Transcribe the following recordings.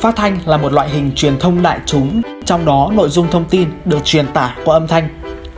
Phát thanh là một loại hình truyền thông đại chúng, trong đó nội dung thông tin được truyền tải qua âm thanh.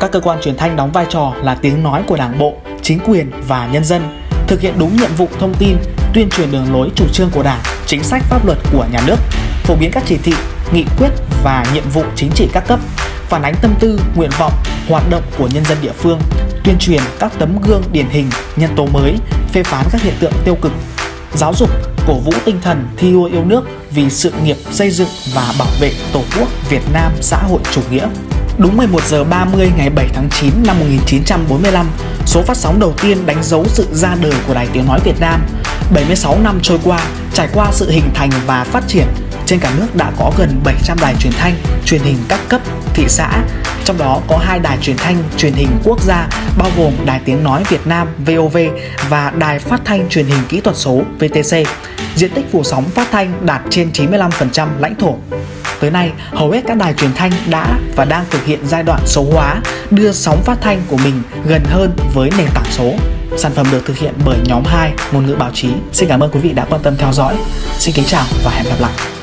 Các cơ quan truyền thanh đóng vai trò là tiếng nói của Đảng bộ, chính quyền và nhân dân, thực hiện đúng nhiệm vụ thông tin, tuyên truyền đường lối chủ trương của Đảng, chính sách pháp luật của nhà nước, phổ biến các chỉ thị, nghị quyết và nhiệm vụ chính trị các cấp, phản ánh tâm tư, nguyện vọng, hoạt động của nhân dân địa phương, tuyên truyền các tấm gương điển hình, nhân tố mới, phê phán các hiện tượng tiêu cực, giáo dục, cổ vũ tinh thần thi đua yêu nước vì sự nghiệp xây dựng và bảo vệ Tổ quốc Việt Nam xã hội chủ nghĩa. Đúng 11 giờ 30 ngày 7 tháng 9 năm 1945, số phát sóng đầu tiên đánh dấu sự ra đời của Đài Tiếng Nói Việt Nam. 76 năm trôi qua, trải qua sự hình thành và phát triển, trên cả nước đã có gần 700 đài truyền thanh, truyền hình các cấp, thị xã, trong đó có hai đài truyền thanh truyền hình quốc gia bao gồm Đài Tiếng Nói Việt Nam VOV và Đài Phát thanh Truyền hình Kỹ thuật số VTC. Diện tích phủ sóng phát thanh đạt trên 95% lãnh thổ. Tới nay, hầu hết các đài truyền thanh đã và đang thực hiện giai đoạn số hóa, đưa sóng phát thanh của mình gần hơn với nền tảng số. Sản phẩm được thực hiện bởi nhóm 2 ngôn ngữ báo chí. Xin cảm ơn quý vị đã quan tâm theo dõi. Xin kính chào và hẹn gặp lại.